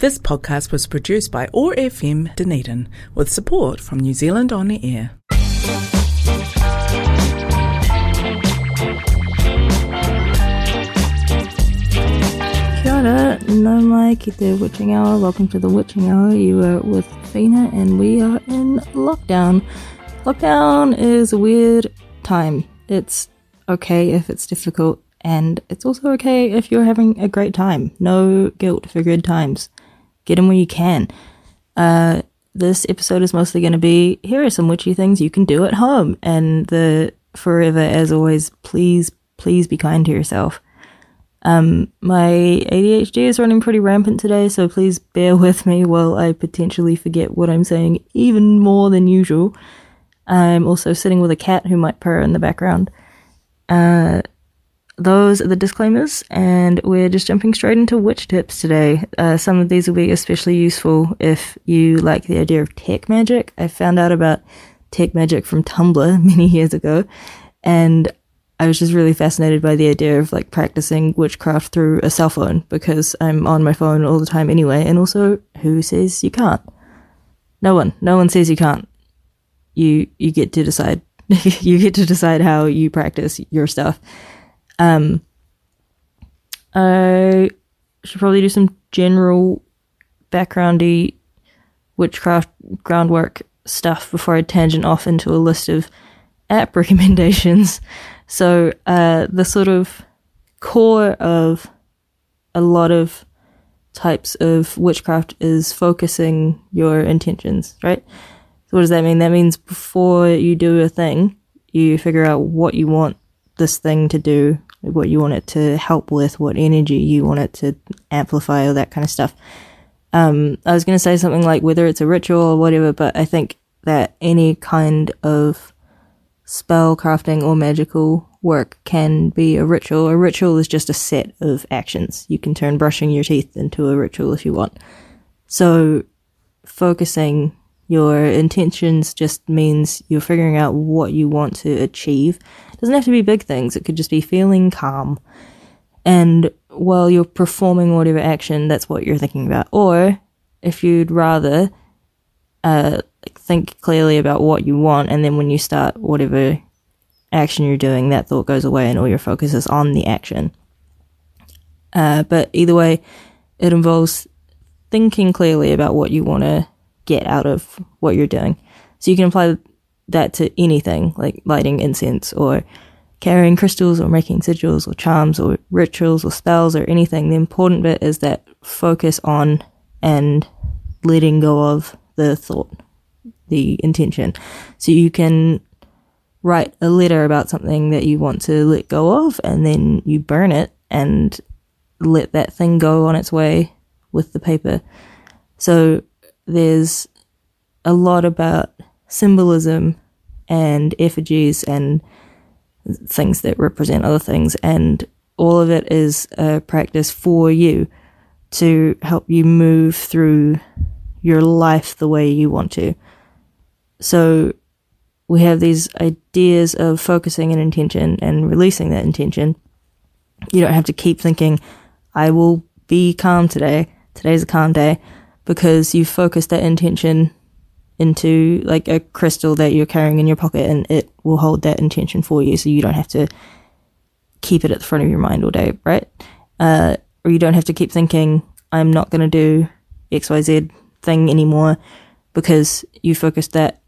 This podcast was produced by OAR FM Dunedin with support from New Zealand On the Air. Kia ora, nau mai ki te witching hour. Welcome to the witching hour. You are with Whina and we are in lockdown. Lockdown is a weird time. It's okay if it's difficult and it's also okay if you're having a great time. No guilt for good times. Get them when you can. Uh, this episode is mostly going to be here are some witchy things you can do at home. And the forever, as always, please, please be kind to yourself. Um, my ADHD is running pretty rampant today, so please bear with me while I potentially forget what I'm saying even more than usual. I'm also sitting with a cat who might purr in the background. Uh, those are the disclaimers, and we're just jumping straight into witch tips today. Uh, some of these will be especially useful if you like the idea of tech magic. I found out about tech magic from Tumblr many years ago, and I was just really fascinated by the idea of like practicing witchcraft through a cell phone because I'm on my phone all the time anyway. And also, who says you can't? No one. No one says you can't. You you get to decide. you get to decide how you practice your stuff. Um, I should probably do some general backgroundy witchcraft groundwork stuff before I tangent off into a list of app recommendations. So, uh, the sort of core of a lot of types of witchcraft is focusing your intentions, right? So, what does that mean? That means before you do a thing, you figure out what you want this thing to do, what you want it to help with, what energy you want it to amplify, all that kind of stuff. Um, I was going to say something like whether it's a ritual or whatever, but I think that any kind of spell crafting or magical work can be a ritual. A ritual is just a set of actions. You can turn brushing your teeth into a ritual if you want. So focusing your intentions just means you're figuring out what you want to achieve. Doesn't have to be big things. It could just be feeling calm. And while you're performing whatever action, that's what you're thinking about. Or if you'd rather uh, think clearly about what you want, and then when you start whatever action you're doing, that thought goes away, and all your focus is on the action. Uh, but either way, it involves thinking clearly about what you want to get out of what you're doing. So you can apply that to anything, like lighting incense or carrying crystals or making sigils or charms or rituals or spells or anything. The important bit is that focus on and letting go of the thought, the intention. So you can write a letter about something that you want to let go of and then you burn it and let that thing go on its way with the paper. So there's a lot about symbolism and effigies and things that represent other things and all of it is a practice for you to help you move through your life the way you want to. So we have these ideas of focusing an intention and releasing that intention. You don't have to keep thinking, I will be calm today. Today's a calm day because you focus that intention into like a crystal that you're carrying in your pocket and it will hold that intention for you. So you don't have to keep it at the front of your mind all day, right? Uh, or you don't have to keep thinking, I'm not going to do XYZ thing anymore because you focused that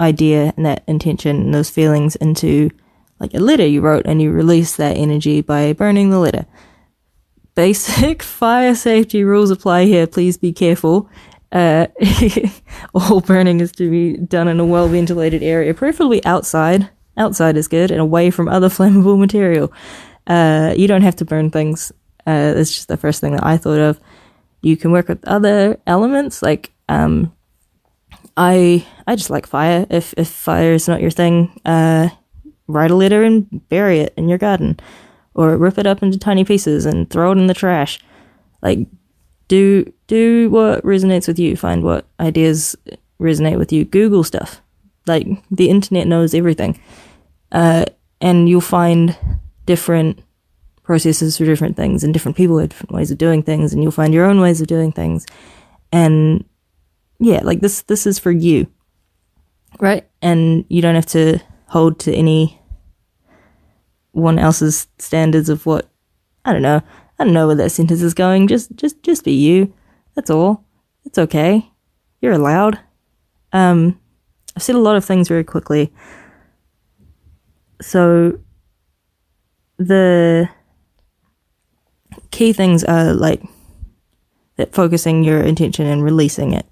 idea and that intention and those feelings into like a letter you wrote and you release that energy by burning the letter. Basic fire safety rules apply here. Please be careful. Uh, all burning is to be done in a well ventilated area, preferably outside. Outside is good and away from other flammable material. Uh, you don't have to burn things. Uh, that's just the first thing that I thought of. You can work with other elements like um, I I just like fire. If if fire is not your thing, uh, write a letter and bury it in your garden, or rip it up into tiny pieces and throw it in the trash. Like do do what resonates with you. Find what ideas resonate with you. Google stuff. Like the internet knows everything, uh, and you'll find different processes for different things and different people have different ways of doing things and you'll find your own ways of doing things. And yeah, like this, this is for you. Right. And you don't have to hold to any one else's standards of what, I don't know. I don't know where that sentence is going. Just, just, just be you. That's all. It's okay. You're allowed. Um, I've said a lot of things very quickly. So the key things are like that focusing your intention and releasing it.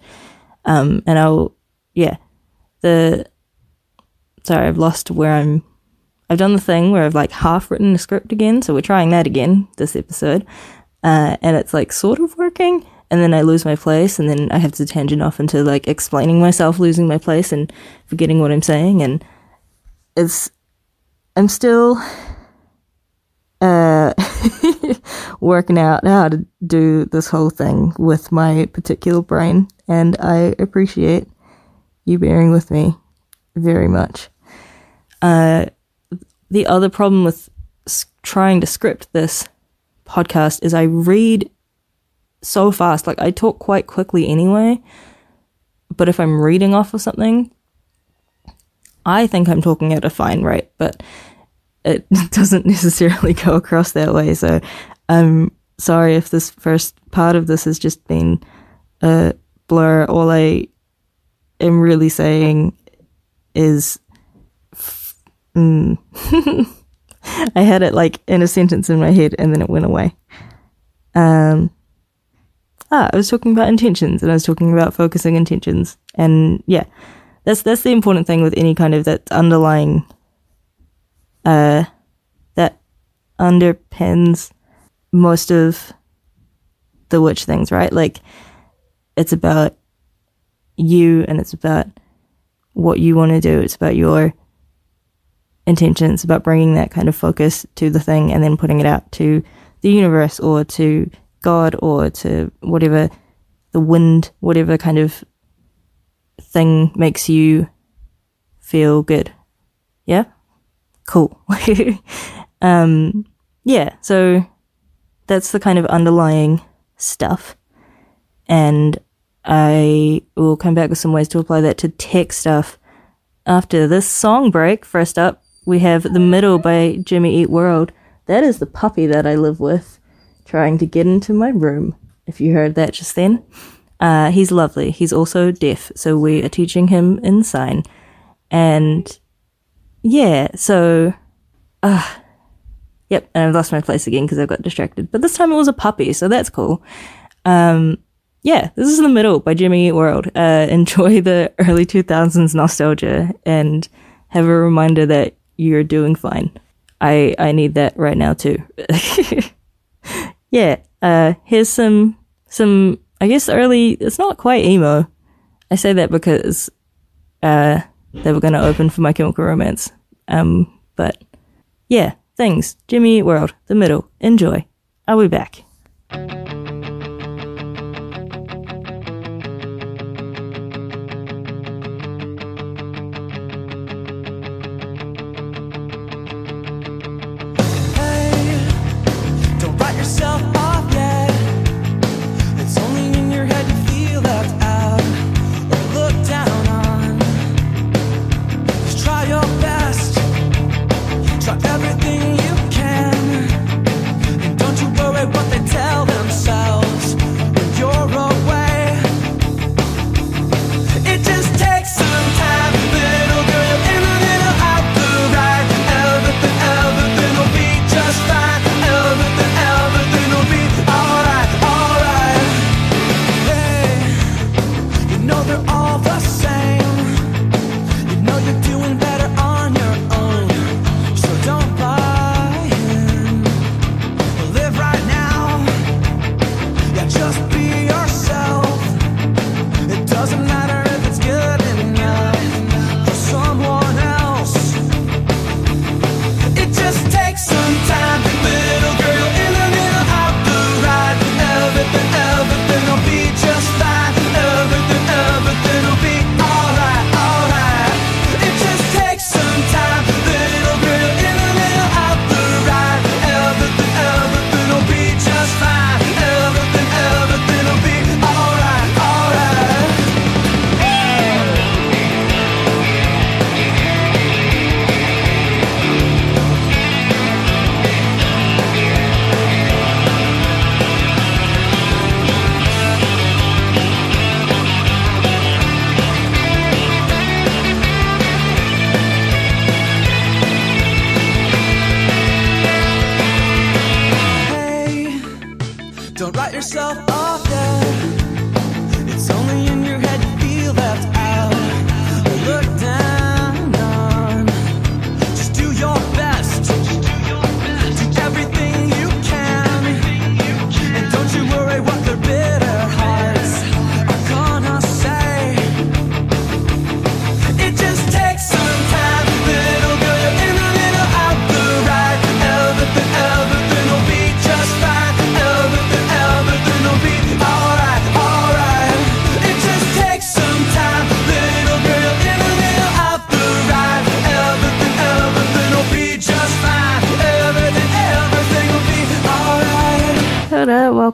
Um, and I'll, yeah, the, sorry, I've lost where I'm, I've done the thing where I've like half written a script again. So we're trying that again this episode. Uh, and it's like sort of working. And then I lose my place and then I have to tangent off into like explaining myself losing my place and forgetting what I'm saying. And it's, I'm still, uh, working out how to do this whole thing with my particular brain, and I appreciate you bearing with me very much. Uh, the other problem with trying to script this podcast is I read so fast. Like, I talk quite quickly anyway, but if I'm reading off of something, I think I'm talking at a fine rate, but it doesn't necessarily go across that way. So I'm sorry if this first part of this has just been a blur. All I am really saying is, mm, I had it like in a sentence in my head and then it went away. Um, ah, I was talking about intentions and I was talking about focusing intentions. And yeah, that's, that's the important thing with any kind of that underlying, uh, that underpins most of the witch things, right? Like it's about you and it's about what you want to do. It's about your intention. It's about bringing that kind of focus to the thing and then putting it out to the universe or to God or to whatever the wind, whatever kind of thing makes you feel good. Yeah? Cool. um, yeah, so that's the kind of underlying stuff. And I will come back with some ways to apply that to tech stuff after this song break. First up, we have The Middle by Jimmy Eat World. That is the puppy that I live with, trying to get into my room. If you heard that just then, uh, he's lovely. He's also deaf, so we are teaching him in sign. And yeah, so, uh, Yep, and I've lost my place again because I got distracted. But this time it was a puppy, so that's cool. Um, yeah, this is the middle by Jimmy Eat World. Uh, enjoy the early 2000s nostalgia and have a reminder that you're doing fine. I I need that right now too. yeah, uh, here's some some I guess early. It's not quite emo. I say that because uh, they were going to open for My Chemical Romance. Um, but yeah, things. Jimmy World, the middle. Enjoy. I'll be back.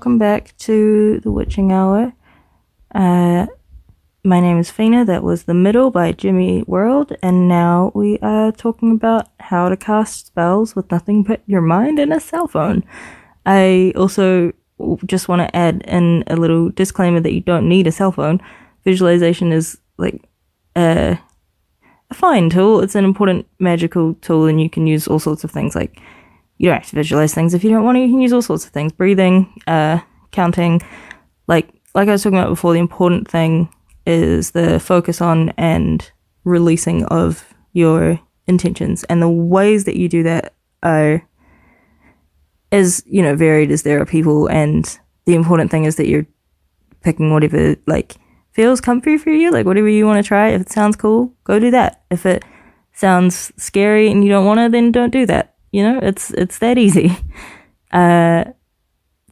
Welcome back to the Witching Hour. Uh, my name is Whina. That was The Middle by Jimmy World, and now we are talking about how to cast spells with nothing but your mind and a cell phone. I also just want to add in a little disclaimer that you don't need a cell phone. Visualization is like a, a fine tool. It's an important magical tool, and you can use all sorts of things like you don't have to visualize things if you don't want to. You can use all sorts of things, breathing, uh, counting. Like like I was talking about before, the important thing is the focus on and releasing of your intentions, and the ways that you do that are as you know varied as there are people. And the important thing is that you're picking whatever like feels comfy for you, like whatever you want to try. If it sounds cool, go do that. If it sounds scary and you don't want to, then don't do that. You know, it's it's that easy. Uh,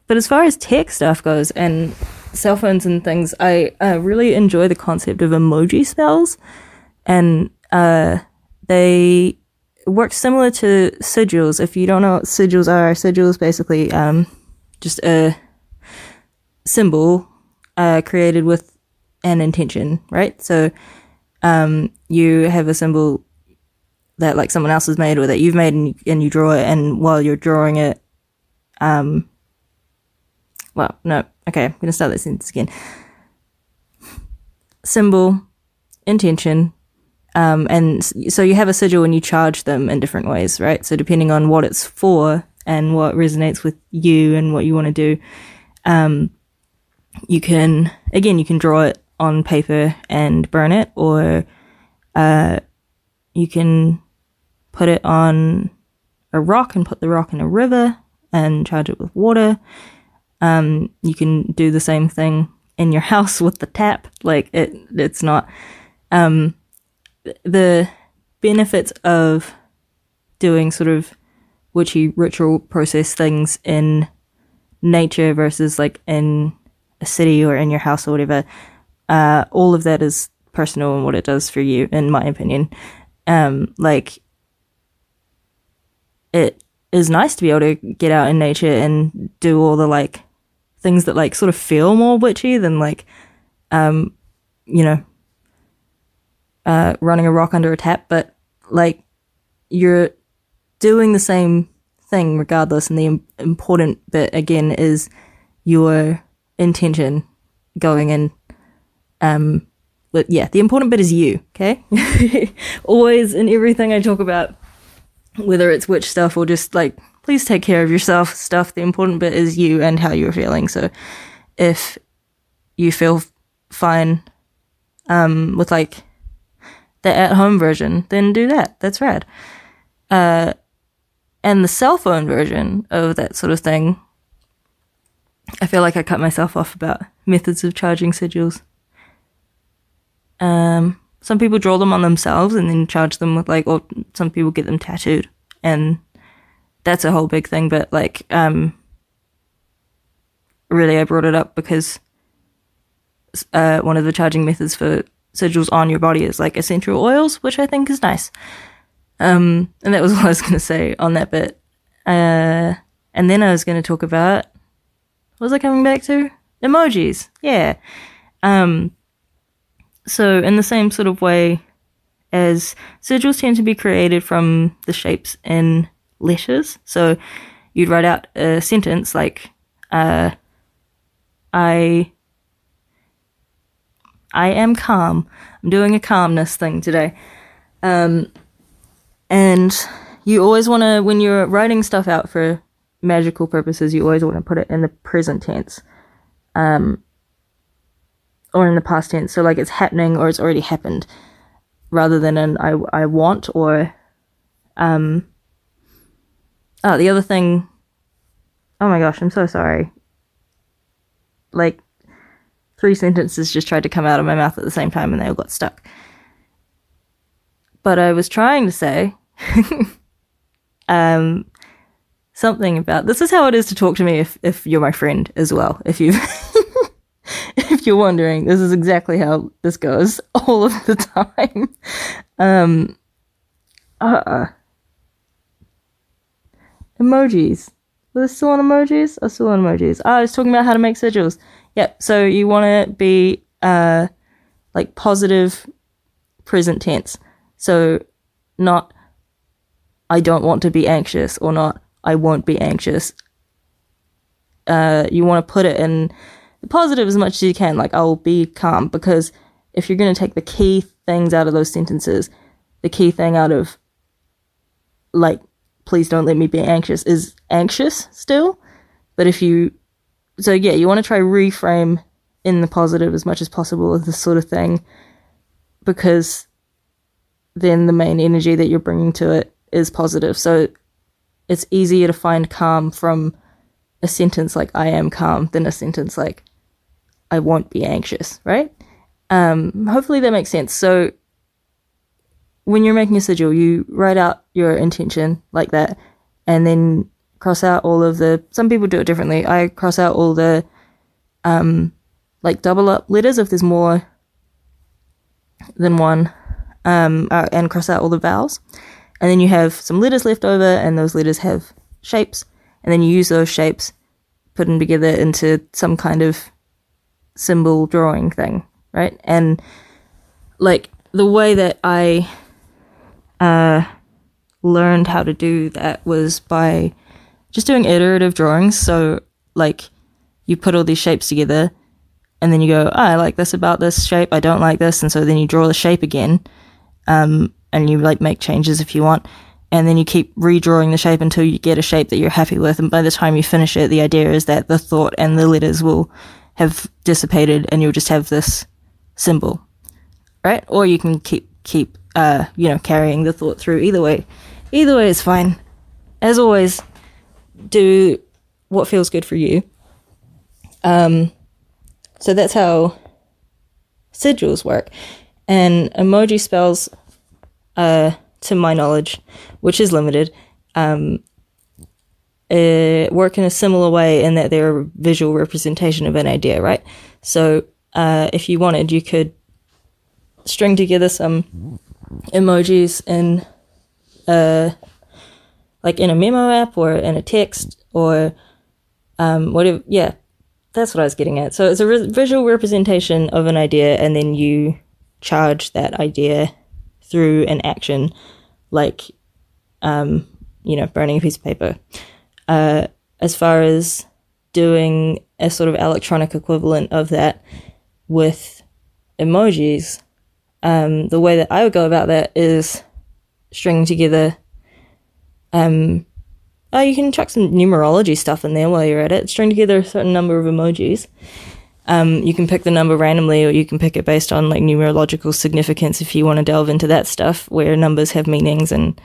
but as far as tech stuff goes and cell phones and things, I uh, really enjoy the concept of emoji spells, and uh, they work similar to sigils. If you don't know what sigils are, sigils basically um, just a symbol uh, created with an intention, right? So um, you have a symbol that like someone else has made or that you've made and and you draw it and while you're drawing it um well no okay i'm gonna start that sentence again symbol intention um and so you have a sigil and you charge them in different ways right? So depending on what it's for and what resonates with you and what you want to do um you can again you can draw it on paper and burn it or uh you can put it on a rock and put the rock in a river and charge it with water. Um, you can do the same thing in your house with the tap. Like it, it's not. Um, the benefits of doing sort of witchy ritual process things in nature versus like in a city or in your house or whatever. Uh, all of that is personal and what it does for you, in my opinion um like it is nice to be able to get out in nature and do all the like things that like sort of feel more witchy than like um you know uh running a rock under a tap. But like you're doing the same thing regardless. And the im- important bit again is your intention going in um but yeah, the important bit is you, okay? Always in everything I talk about, whether it's witch stuff or just like, please take care of yourself stuff, the important bit is you and how you're feeling. So if you feel fine um, with like the at home version, then do that. That's rad. Uh, and the cell phone version of that sort of thing, I feel like I cut myself off about methods of charging sigils. Um, some people draw them on themselves and then charge them with like, or some people get them tattooed, and that's a whole big thing. But like, um, really, I brought it up because uh, one of the charging methods for sigils on your body is like essential oils, which I think is nice. Um, and that was what I was going to say on that bit. Uh, and then I was going to talk about what was I coming back to? Emojis. Yeah. Um, so in the same sort of way as sigils tend to be created from the shapes in letters. So you'd write out a sentence like, uh, I, I am calm. I'm doing a calmness thing today. Um, and you always want to, when you're writing stuff out for magical purposes, you always want to put it in the present tense. Um, or in the past tense. So like it's happening or it's already happened rather than an I, I want or, um, oh, the other thing, oh my gosh, I'm so sorry. Like three sentences just tried to come out of my mouth at the same time and they all got stuck. But I was trying to say, um, something about this is how it is to talk to me if, if you're my friend as well. If you if you're wondering, this is exactly how this goes all of the time. Um, uh, emojis. This still on emojis? Oh, still on emojis. Ah, I was talking about how to make sigils. Yep. So you want to be uh, like positive present tense. So not I don't want to be anxious or not I won't be anxious. Uh, you want to put it in positive as much as you can, like I'll be calm, because if you're going to take the key things out of those sentences, the key thing out of like please don't let me be anxious is anxious still. But if you so yeah, you want to try reframe in the positive as much as possible of this sort of thing because then the main energy that you're bringing to it is positive. So it's easier to find calm from a sentence like I am calm than a sentence like I won't be anxious, right? Um, hopefully that makes sense. So when you're making a sigil, you write out your intention like that and then cross out all of the some people do it differently. I cross out all the um like double up letters if there's more than one um uh, and cross out all the vowels. And then you have some letters left over and those letters have shapes and then you use those shapes put them together into some kind of symbol drawing thing, right? And like the way that I uh, learned how to do that was by just doing iterative drawings. So, like, you put all these shapes together, and then you go, oh, I like this about this shape, I don't like this, and so then you draw the shape again, um, and you like make changes if you want, and then you keep redrawing the shape until you get a shape that you're happy with, and by the time you finish it, the idea is that the thought and the letters will have dissipated, and you'll just have this symbol, right? Or you can keep keep uh, you know, carrying the thought through. Either way, either way is fine. As always, do what feels good for you. Um, so that's how sigils work, and emoji spells, uh, to my knowledge, which is limited, um, uh, work in a similar way in that they're a visual representation of an idea, right? So, uh, if you wanted, you could string together some emojis in a like in a memo app or in a text or um, whatever. Yeah, that's what I was getting at. So it's a re- visual representation of an idea, and then you charge that idea through an action, like um, you know, burning a piece of paper. Uh, as far as doing a sort of electronic equivalent of that with emojis, um, the way that I would go about that is stringing together. Um, oh, you can chuck some numerology stuff in there while you're at it. String together a certain number of emojis. Um, you can pick the number randomly, or you can pick it based on like numerological significance if you want to delve into that stuff, where numbers have meanings and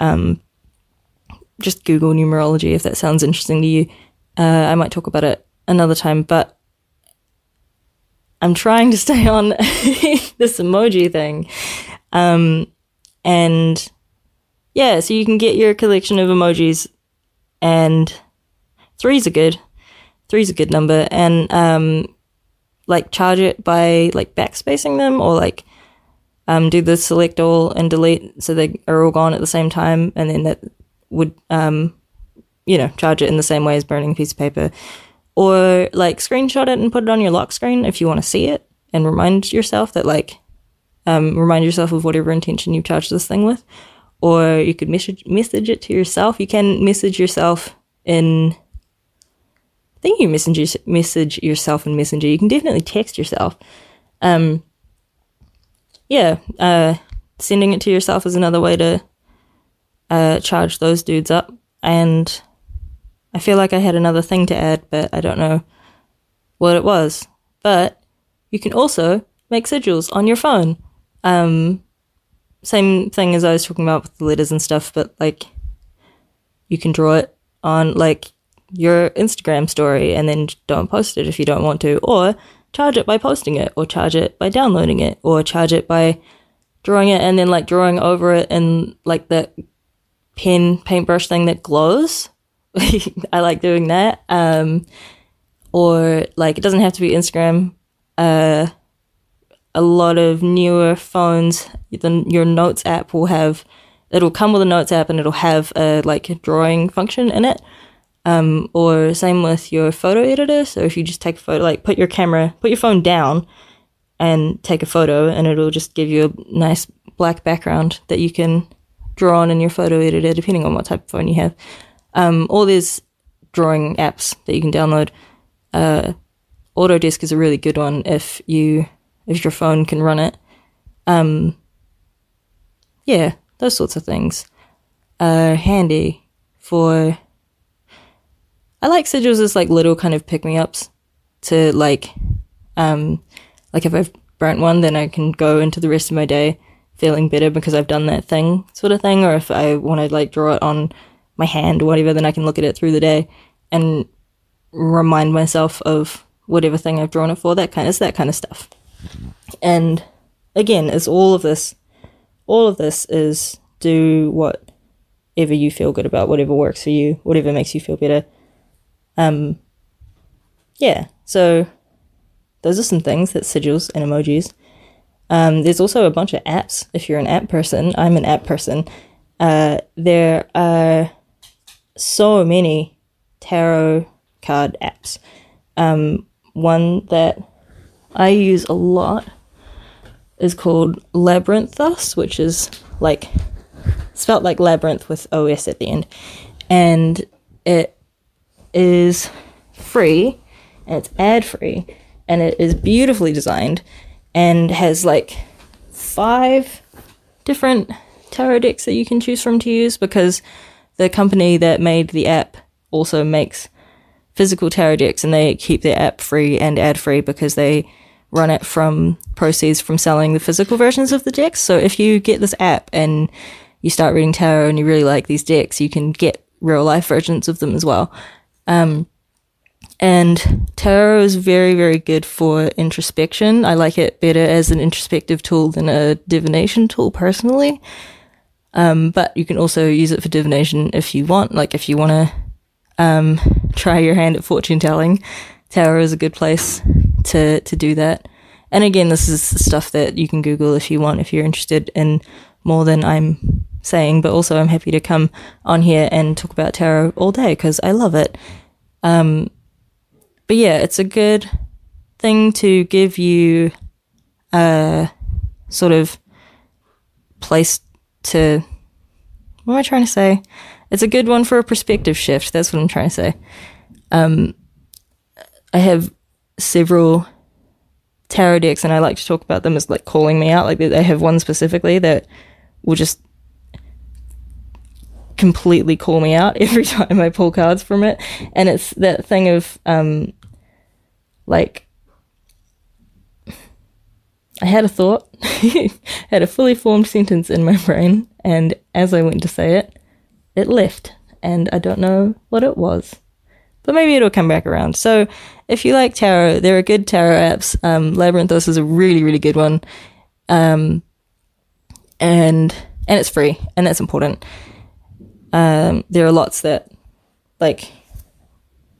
um, just Google numerology if that sounds interesting to you. Uh, I might talk about it another time, but I'm trying to stay on this emoji thing. Um, and yeah, so you can get your collection of emojis, and three's a good, three's a good number, and um, like charge it by like backspacing them or like um, do the select all and delete so they are all gone at the same time, and then that would um, you know charge it in the same way as burning a piece of paper. Or like screenshot it and put it on your lock screen if you want to see it and remind yourself that like um, remind yourself of whatever intention you charged this thing with. Or you could message message it to yourself. You can message yourself in I think you message message yourself in messenger. You can definitely text yourself. Um yeah uh sending it to yourself is another way to uh charge those dudes up and I feel like I had another thing to add, but I don't know what it was. But you can also make sigils on your phone. Um, same thing as I was talking about with the letters and stuff, but like you can draw it on like your Instagram story and then don't post it if you don't want to, or charge it by posting it, or charge it by downloading it, or charge it by drawing it and then like drawing over it in like that pen paintbrush thing that glows I like doing that. Um, or like it doesn't have to be Instagram. Uh, a lot of newer phones, the, your Notes app will have it'll come with a Notes app and it'll have a like drawing function in it. Um, or same with your photo editor. So if you just take a photo, like put your camera, put your phone down and take a photo, and it'll just give you a nice black background that you can draw on in your photo editor, depending on what type of phone you have. Um, or there's drawing apps that you can download. Uh, Autodesk is a really good one if you if your phone can run it. Um, yeah, those sorts of things are handy for. I like sigils as like little kind of pick me ups to like, um, like if I've burnt one, then I can go into the rest of my day feeling better because I've done that thing, sort of thing. Or if I want to like draw it on my hand or whatever, then I can look at it through the day and remind myself of whatever thing I've drawn it for. That kind of, it's that kind of stuff. And again, it's all of this. All of this is do whatever you feel good about, whatever works for you, whatever makes you feel better. Um, yeah. So those are some things that sigils and emojis. Um, there's also a bunch of apps. If you're an app person, I'm an app person. Uh, there are so many tarot card apps. Um, one that I use a lot is called Labyrinthos, which is like spelt like labyrinth with OS at the end. And it is free and it's ad free and it is beautifully designed and has like five different tarot decks that you can choose from to use because the company that made the app also makes physical tarot decks and they keep their app free and ad free because they run it from proceeds from selling the physical versions of the decks. So if you get this app and you start reading tarot and you really like these decks, you can get real life versions of them as well. Um, and tarot is very, very good for introspection. I like it better as an introspective tool than a divination tool personally. Um, but you can also use it for divination if you want. Like if you want to um, try your hand at fortune telling, tarot is a good place to to do that. And again, this is stuff that you can Google if you want, if you're interested in more than I'm saying. But also, I'm happy to come on here and talk about tarot all day because I love it. Um, but yeah, it's a good thing to give you a sort of place to. What am I trying to say? It's a good one for a perspective shift. That's what I'm trying to say. Um, I have several tarot decks, and I like to talk about them as like calling me out. Like I have one specifically that will just completely call me out every time I pull cards from it, and it's that thing of um, like I had a thought, had a fully formed sentence in my brain, and as I went to say it, it left, and I don't know what it was. But maybe it'll come back around. So if you like tarot, there are good tarot apps. Um, Labyrinthos is a really, really good one. Um, and, and it's free, and that's important. Um, there are lots that, like,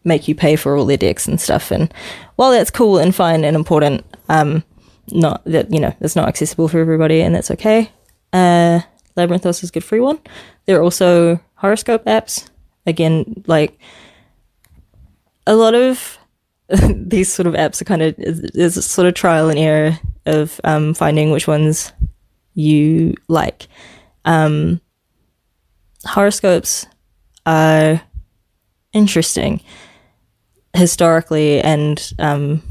make you pay for all their decks and stuff. And while that's cool and fine and important, um, not that you know it's not accessible for everybody, and that's okay. Uh, Labyrinthos is a good free one. There are also horoscope apps. Again, like a lot of these sort of apps are kind of there's a sort of trial and error of um, finding which ones you like. Um, horoscopes are interesting historically and um,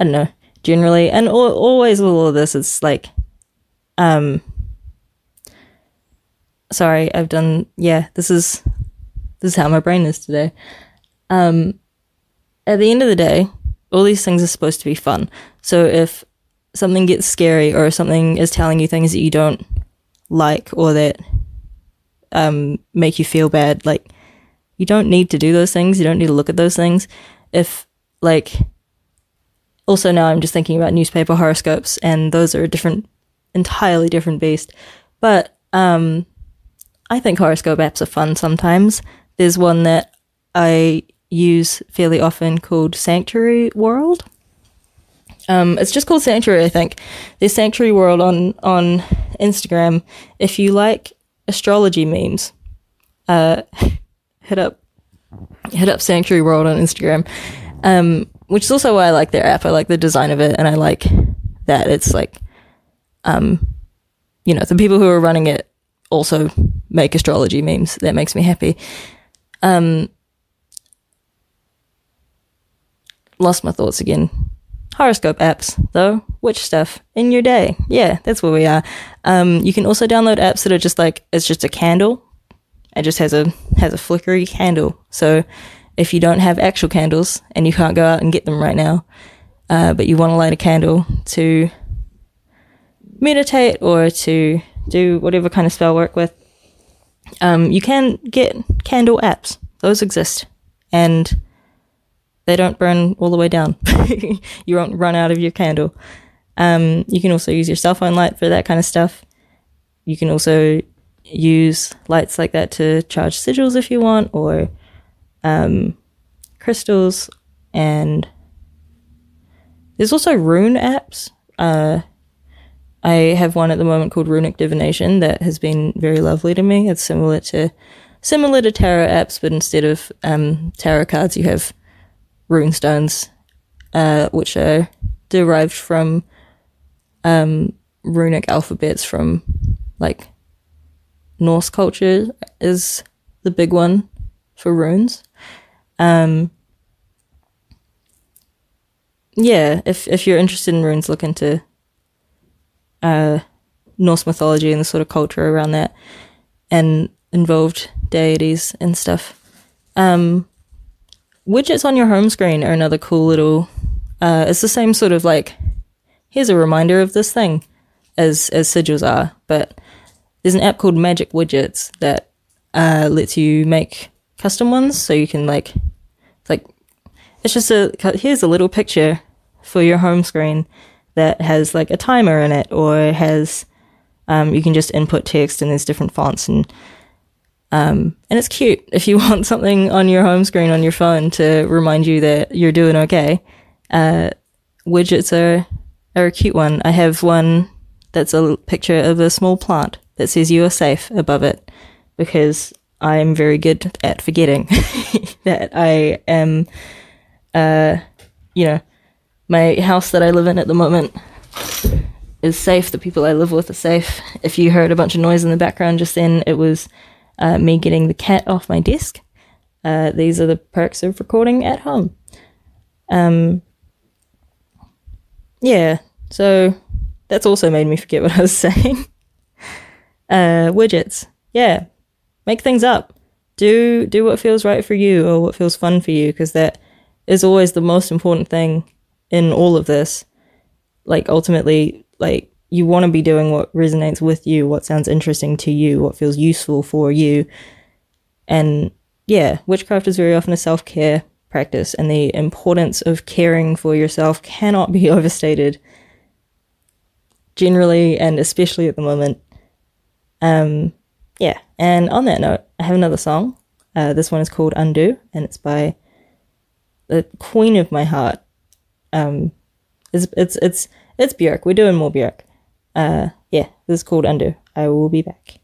I don't know generally, and al- always with all of this, it's like, um, sorry, I've done yeah. This is this is how my brain is today. Um, at the end of the day, all these things are supposed to be fun. So if something gets scary or something is telling you things that you don't like or that um, make you feel bad, like you don't need to do those things. You don't need to look at those things. If like also now I'm just thinking about newspaper horoscopes and those are a different entirely different beast. But um I think horoscope apps are fun sometimes. There's one that I use fairly often called Sanctuary World. Um, it's just called Sanctuary, I think. There's Sanctuary World on on Instagram. If you like astrology memes, uh, hit up hit up Sanctuary World on Instagram, um, which is also why I like their app. I like the design of it, and I like that it's like, um, you know, the people who are running it also make astrology memes. That makes me happy. Um, lost my thoughts again. Horoscope apps, though. Which stuff in your day? Yeah, that's where we are. Um, you can also download apps that are just like it's just a candle. It just has a has a flickery candle. So if you don't have actual candles and you can't go out and get them right now, uh, but you want to light a candle to meditate or to do whatever kind of spell work with, um, you can get candle apps. Those exist, and they don't burn all the way down. you won't run out of your candle. Um, you can also use your cell phone light for that kind of stuff. You can also use lights like that to charge sigils if you want, or um, crystals. And there's also rune apps. Uh, I have one at the moment called Runic Divination that has been very lovely to me. It's similar to similar to tarot apps, but instead of um, tarot cards, you have rune stones, uh, which are derived from um, runic alphabets from like Norse culture is the big one for runes. Um, yeah, if if you're interested in runes, look into uh, Norse mythology and the sort of culture around that, and involved deities and stuff. Um, widgets on your home screen are another cool little. Uh, it's the same sort of like, here's a reminder of this thing, as as sigils are. But there's an app called Magic Widgets that uh, lets you make custom ones, so you can like, like, it's just a here's a little picture for your home screen that has like a timer in it, or has um, you can just input text and there's different fonts and um, and it's cute if you want something on your home screen on your phone to remind you that you're doing okay. Uh, widgets are, are a cute one. I have one that's a picture of a small plant that says you are safe above it because I'm very good at forgetting that I am, uh, you know, my house that I live in at the moment is safe. The people I live with are safe. If you heard a bunch of noise in the background just then, it was uh, me getting the cat off my desk. Uh, these are the perks of recording at home. Um, yeah, so that's also made me forget what I was saying. Uh, widgets, yeah, make things up. Do do what feels right for you or what feels fun for you, because that is always the most important thing in all of this. Like ultimately, like you want to be doing what resonates with you, what sounds interesting to you, what feels useful for you. And yeah, witchcraft is very often a self care practice, and the importance of caring for yourself cannot be overstated, generally and especially at the moment. Um, yeah, and on that note, I have another song. Uh, this one is called Undo, and it's by the queen of my heart. Um, it's it's it's it's Björk. We're doing more Björk uh, yeah, this is called Undo. I will be back.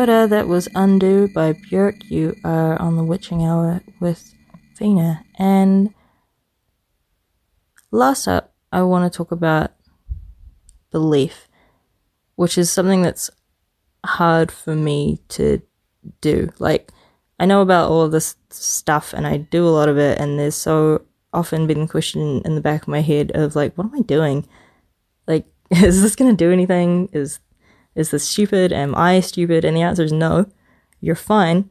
Ora, that was Undo by Björk. You are on the Witching Hour with Whina. And last up, I want to talk about belief, which is something that's hard for me to do. Like, I know about all of this stuff and I do a lot of it, and there's so often been the question in the back of my head of, like, what am I doing? Like, is this going to do anything? Is is this stupid? Am I stupid? And the answer is no. You're fine.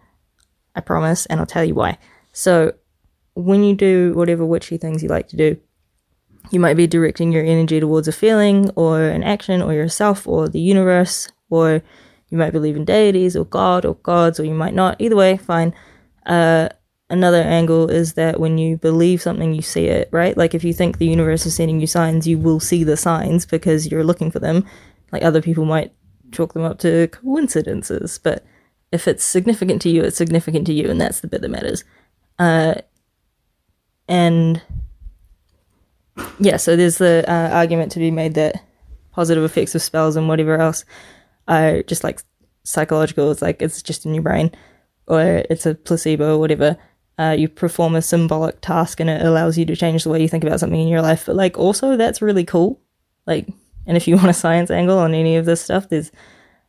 I promise, and I'll tell you why. So, when you do whatever witchy things you like to do, you might be directing your energy towards a feeling or an action or yourself or the universe, or you might believe in deities or God or gods, or you might not. Either way, fine. Uh, another angle is that when you believe something, you see it, right? Like if you think the universe is sending you signs, you will see the signs because you're looking for them. Like other people might chalk them up to coincidences, but if it's significant to you, it's significant to you, and that's the bit that matters. Uh, and yeah, so there's the uh, argument to be made that positive effects of spells and whatever else are just like psychological. It's like it's just in your brain, or it's a placebo, or whatever. Uh, you perform a symbolic task and it allows you to change the way you think about something in your life. But like, also, that's really cool. Like, and if you want a science angle on any of this stuff, there's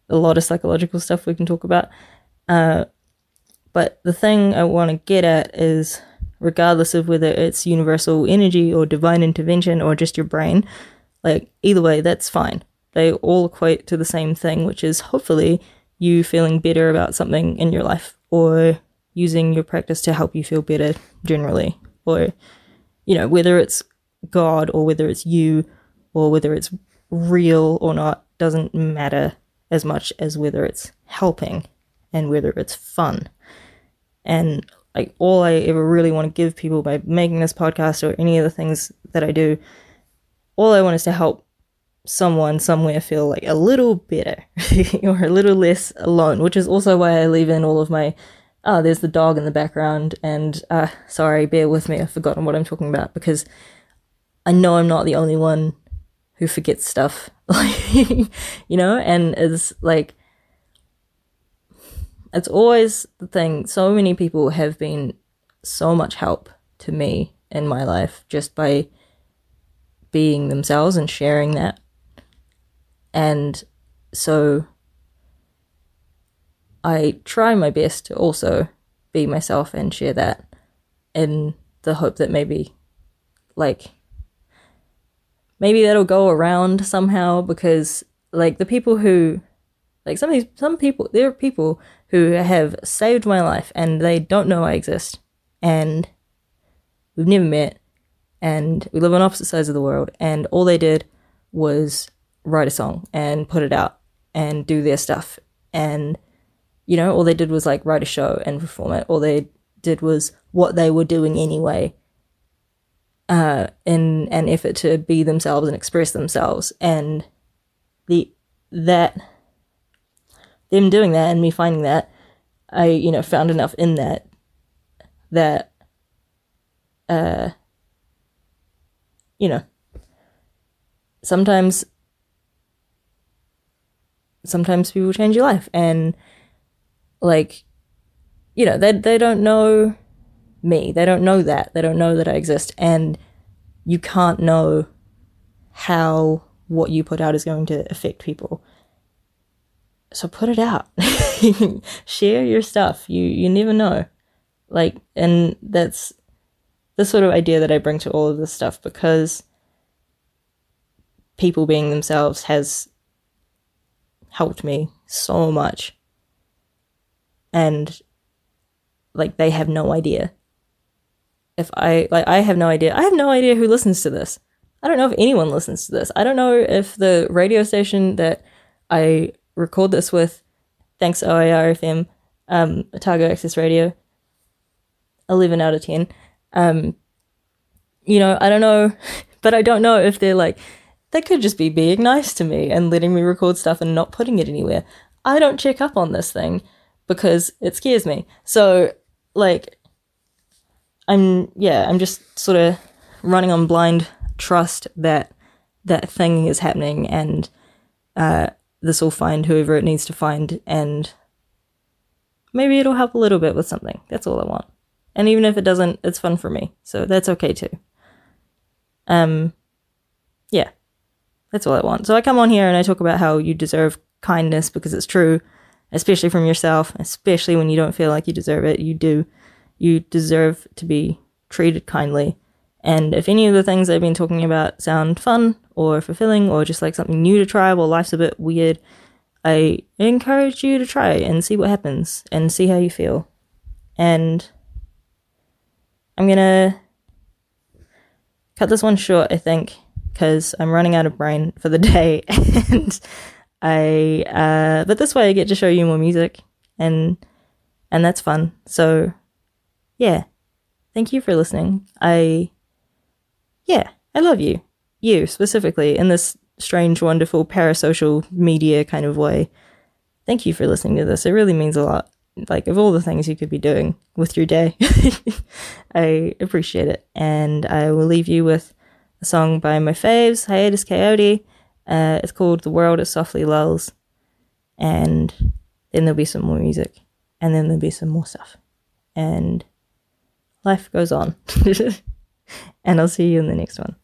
a lot of psychological stuff we can talk about. Uh, but the thing I want to get at is regardless of whether it's universal energy or divine intervention or just your brain, like either way, that's fine. They all equate to the same thing, which is hopefully you feeling better about something in your life or using your practice to help you feel better generally. Or, you know, whether it's God or whether it's you or whether it's real or not doesn't matter as much as whether it's helping and whether it's fun. And like all I ever really want to give people by making this podcast or any of the things that I do, all I want is to help someone somewhere feel like a little better or a little less alone, which is also why I leave in all of my oh, there's the dog in the background and uh sorry, bear with me, I've forgotten what I'm talking about because I know I'm not the only one who forgets stuff. Like you know, and it's like it's always the thing. So many people have been so much help to me in my life just by being themselves and sharing that. And so I try my best to also be myself and share that in the hope that maybe like maybe that'll go around somehow because like the people who like some of these some people there are people who have saved my life and they don't know I exist. And we've never met. And we live on opposite sides of the world. And all they did was write a song and put it out and do their stuff. And you know all they did was like write a show and perform it. All they did was what they were doing anyway uh, in an effort to be themselves and express themselves. And the that them doing that and me finding that i you know found enough in that that uh you know sometimes sometimes people change your life. And like you know they they don't know me. They don't know that. They don't know that i exist. And you can't know how what you put out is going to affect people. So put it out. Share your stuff. You you never know. Like and that's the sort of idea that i bring to all of this stuff because people being themselves has helped me so much. And like they have no idea if i like i have no idea. I have no idea who listens to this. I don't know if anyone listens to this. I don't know if the radio station that i record this with thanks OAR fm um otago access radio 11 out of 10 um you know i don't know but i don't know if they're like they could just be being nice to me and letting me record stuff and not putting it anywhere. I don't check up on this thing because it scares me. So like i'm yeah i'm just sort of running on blind trust that that thing is happening and uh this will find whoever it needs to find and maybe it'll help a little bit with something. That's all i want. And even if it doesn't it's fun for me. So that's okay too. Um yeah that's all i want. So i come on here and i talk about how you deserve kindness because it's true especially from yourself especially when you don't feel like you deserve it. You do you deserve to be treated kindly and if any of the things i've been talking about sound fun or fulfilling or just like something new to try while life's a bit weird i encourage you to try and see what happens and see how you feel and I'm gonna cut this one short, I think, because I'm running out of brain for the day, and I. Uh, but this way, I get to show you more music, and and that's fun. So, yeah, thank you for listening. I. Yeah, I love you, you specifically in this strange, wonderful, parasocial media kind of way. Thank you for listening to this. It really means a lot like of all the things you could be doing with your day i appreciate it and i will leave you with a song by my faves Hiatus Kaiyote uh, it's called the world it softly lulls and then there'll be some more music and then there'll be some more stuff and life goes on. And i'll see you in the next one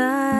time